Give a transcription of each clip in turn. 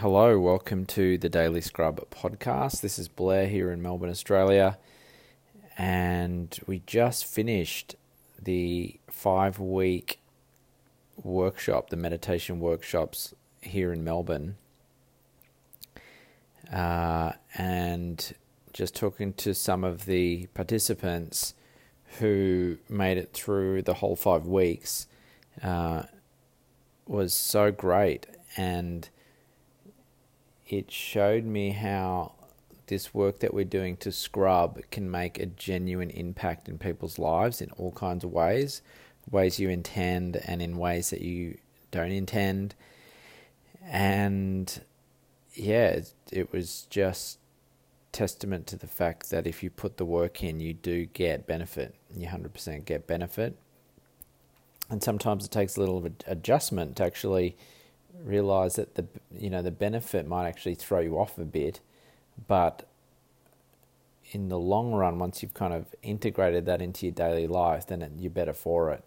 Hello, welcome to the Daily Scrub podcast. This is Blair here in Melbourne, Australia, and we just finished the five week workshop, the meditation workshops here in Melbourne. Uh, and just talking to some of the participants who made it through the whole five weeks uh, was so great. And it showed me how this work that we're doing to scrub can make a genuine impact in people's lives in all kinds of ways ways you intend and in ways that you don't intend. And yeah it, was just testament to the fact that if you put the work in you do get benefit. You 100% get benefit. And sometimes it takes a little adjustment to actually realize that the you know the benefit might actually throw you off a bit, but in the long run, once you've kind of integrated that into your daily life, then it, you're better for it.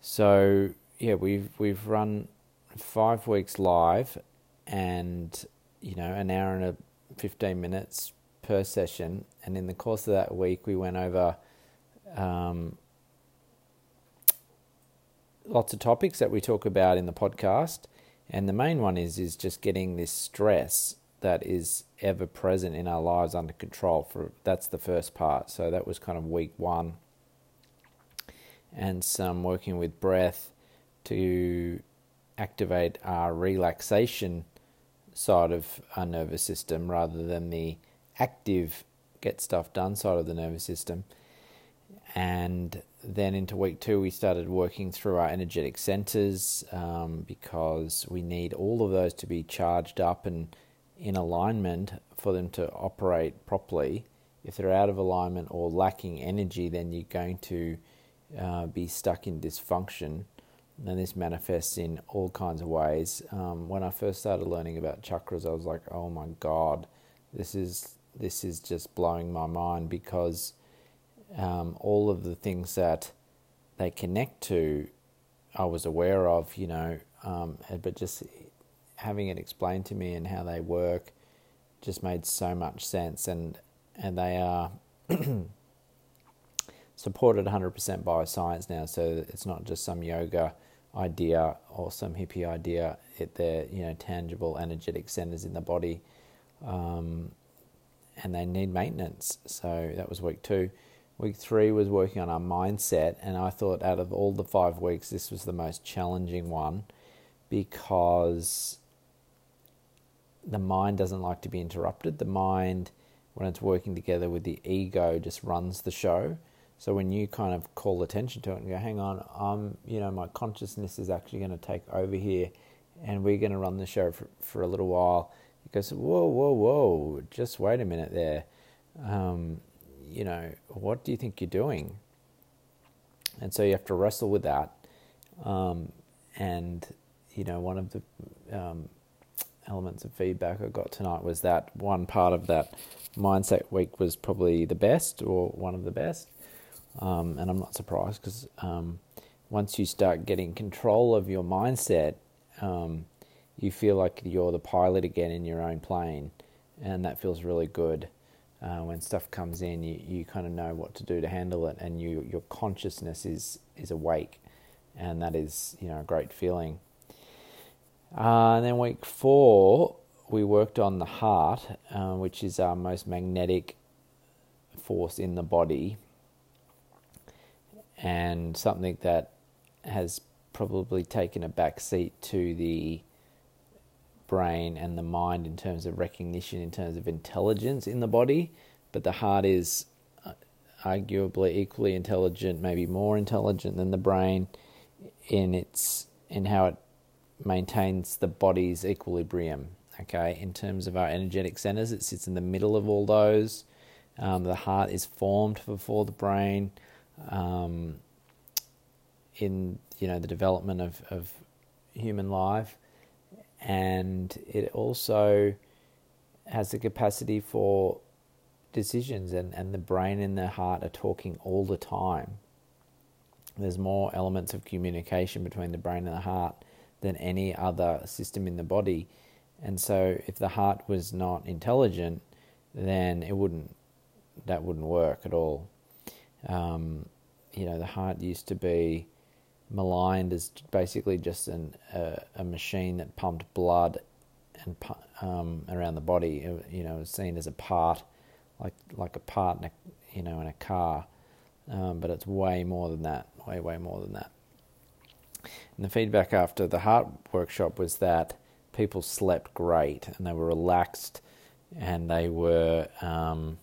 So yeah, we've we've run five weeks live, and you know an hour and a fifteen minutes per session, and in the course of that week, we went over. Um, lots of topics that we talk about in the podcast, and the main one is is just getting this stress that is ever present in our lives under control. For that's the first part. So that was kind of week one, and some working with breath to activate our relaxation side of our nervous system rather than the active get stuff done side of the nervous system. And then into week two, we started working through our energetic centers um, because we need all of those to be charged up and in alignment for them to operate properly. If they're out of alignment or lacking energy, then you're going to uh, be stuck in dysfunction. And this manifests in all kinds of ways. Um, when I first started learning about chakras, I was like, "Oh my god, this is this is just blowing my mind." Because um, all of the things that they connect to, I was aware of, you know, um, but just having it explained to me and how they work just made so much sense, and and they are supported 100% by science now. So it's not just some yoga idea or some hippie idea. It, they're you know tangible energetic centers in the body, um, and they need maintenance. So that was week two. Week three was working on our mindset, and I thought out of all the five weeks, this was the most challenging one because the mind doesn't like to be interrupted. The mind, when it's working together with the ego, just runs the show. So when you kind of call attention to it and go, "Hang on, I'm, you know, my consciousness is actually going to take over here, and we're going to run the show for, for a little while," it goes, "Whoa, whoa, whoa! Just wait a minute there." Um, you know, what do you think you're doing? And so you have to wrestle with that. Um, and, you know, one of the um, elements of feedback I got tonight was that one part of that mindset week was probably the best or one of the best. Um, and I'm not surprised because um, once you start getting control of your mindset, um, you feel like you're the pilot again in your own plane. And that feels really good uh, when stuff comes in, you, you kind of know what to do to handle it, and you your consciousness is is awake, and that is you know a great feeling. Uh, and then week four, we worked on the heart, uh, which is our most magnetic force in the body, and something that has probably taken a back seat to the brain and the mind in terms of recognition, in terms of intelligence in the body, but the heart is uh, arguably equally intelligent, maybe more intelligent than the brain in its in how it maintains the body's equilibrium. Okay, in terms of our energetic centers, it sits in the middle of all those. Um, the heart is formed before the brain. Um, in you know the development of, of human life, and it also has the capacity for decisions, and, and the brain and the heart are talking all the time. There's more elements of communication between the brain and the heart than any other system in the body. And so, if the heart was not intelligent, then it wouldn't that wouldn't work at all. Um, you know, the heart used to be maligned as basically just an, uh, a machine that pumped blood and um, around the body. You know, seen as a part, like like a part in a you know in a car, um, but it's way more than that. Way way more than that. And the feedback after the heart workshop was that people slept great and they were relaxed and they were um,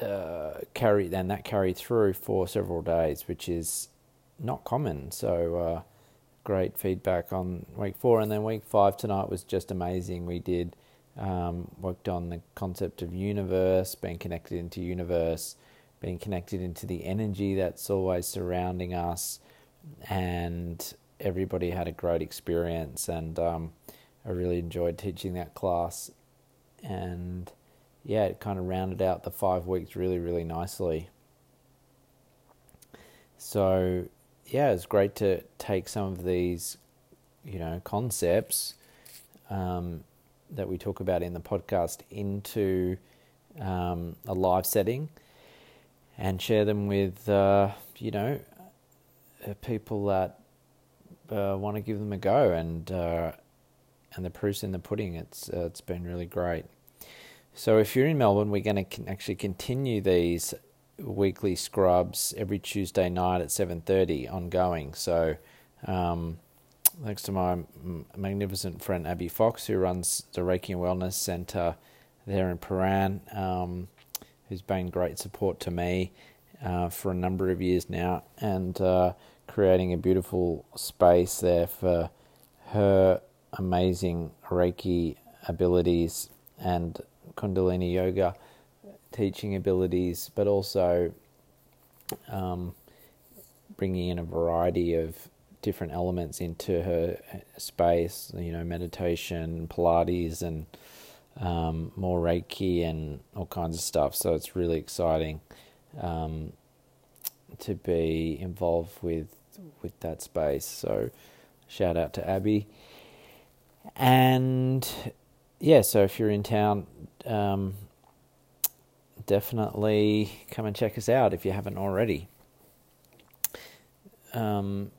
uh, carried and that carried through for several days, which is not common. So uh, great feedback on week four, and then week five tonight was just amazing. We did um, worked on the concept of universe, being connected into universe, being connected into the energy that's always surrounding us, and everybody had a great experience. And um, I really enjoyed teaching that class, and yeah, it kind of rounded out the five weeks really, really nicely. So yeah, it's great to take some of these, you know, concepts um, that we talk about in the podcast into um, a live setting and share them with, uh, you know, uh, people that uh, want to give them a go and uh, and the proof's in the pudding. It's uh, it's been really great. So if you're in Melbourne, we're going to actually continue these weekly scrubs every Tuesday night at 7:30 ongoing. So um, thanks to my magnificent friend Abby Fox, who runs the Reiki and Wellness Centre there in Prahran, um, who's been great support to me uh, for a number of years now, and uh, creating a beautiful space there for her amazing Reiki abilities and Kundalini yoga teaching abilities, but also um, bringing in a variety of different elements into her space, you know, meditation, Pilates, and um, more Reiki and all kinds of stuff. So it's really exciting um, to be involved with with that space. So shout out to Abby. And yeah, so if you're in town, um, definitely come and check us out if you haven't already. Um,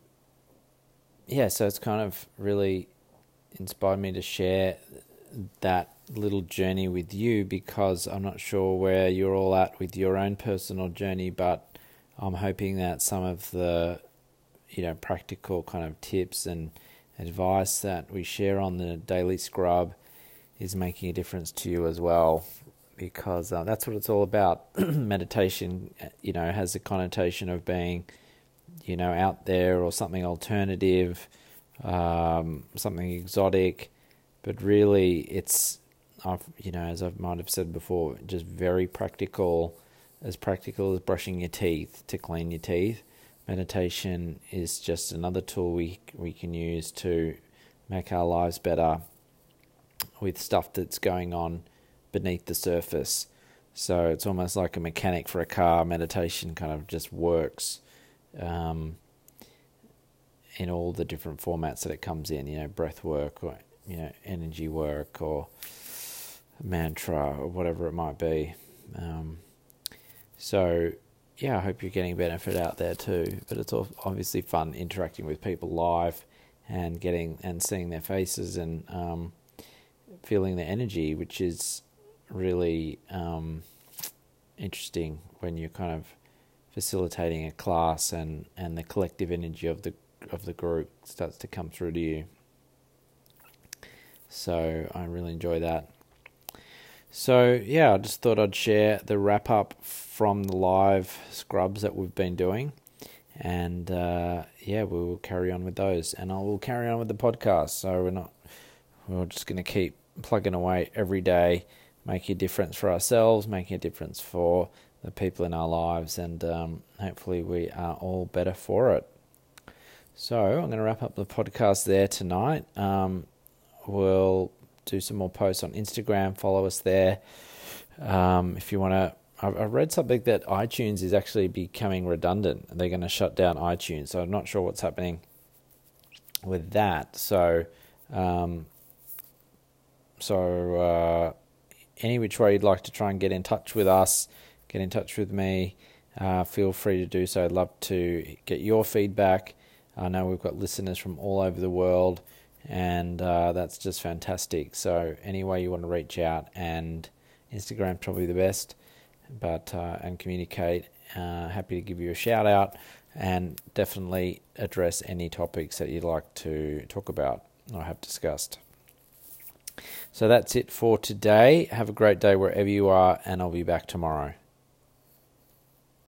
yeah, so it's kind of really inspired me to share that little journey with you because I'm not sure where you're all at with your own personal journey, but I'm hoping that some of the you know practical kind of tips and advice that we share on the daily scrub is making a difference to you as well because uh, that's what it's all about. Meditation, you know, has a connotation of being, you know, out there or something alternative, um, something exotic, but really it's, I've, you know, as I might have said before, just very practical, as practical as brushing your teeth to clean your teeth. Meditation is just another tool we we can use to make our lives better with stuff that's going on beneath the surface. So it's almost like a mechanic for a car. Meditation kind of just works um, in all the different formats that it comes in. You know, breath work or you know energy work or mantra or whatever it might be. Um, so yeah, I hope you're getting benefit out there too. But it's obviously fun interacting with people live and getting and seeing their faces and um, feeling the energy, which is really um, interesting when you're kind of facilitating a class and, and the collective energy of the of the group starts to come through to you. So I really enjoy that. So yeah, I just thought I'd share the wrap up from the live scrubs that we've been doing, and uh, yeah, we will carry on with those, and I will carry on with the podcast. So we're not we're just going to keep plugging away every day making a difference for ourselves, making a difference for the people in our lives, and um, hopefully we are all better for it. So I'm going to wrap up the podcast there tonight. Um, we'll do some more posts on Instagram. Follow us there. Um, if you want to, I read something that iTunes is actually becoming redundant. They're going to shut down iTunes. So I'm not sure what's happening with that. So Um, so, uh, any which way you'd like to try and get in touch with us, get in touch with me, uh, feel free to do so. I'd love to get your feedback. I know we've got listeners from all over the world, and uh, that's just fantastic. So, any way you want to reach out, and Instagram probably the best, but uh, and communicate. Uh, happy to give you a shout out and definitely address any topics that you'd like to talk about or have discussed. So that's it for today. Have a great day wherever you are, and I'll be back tomorrow.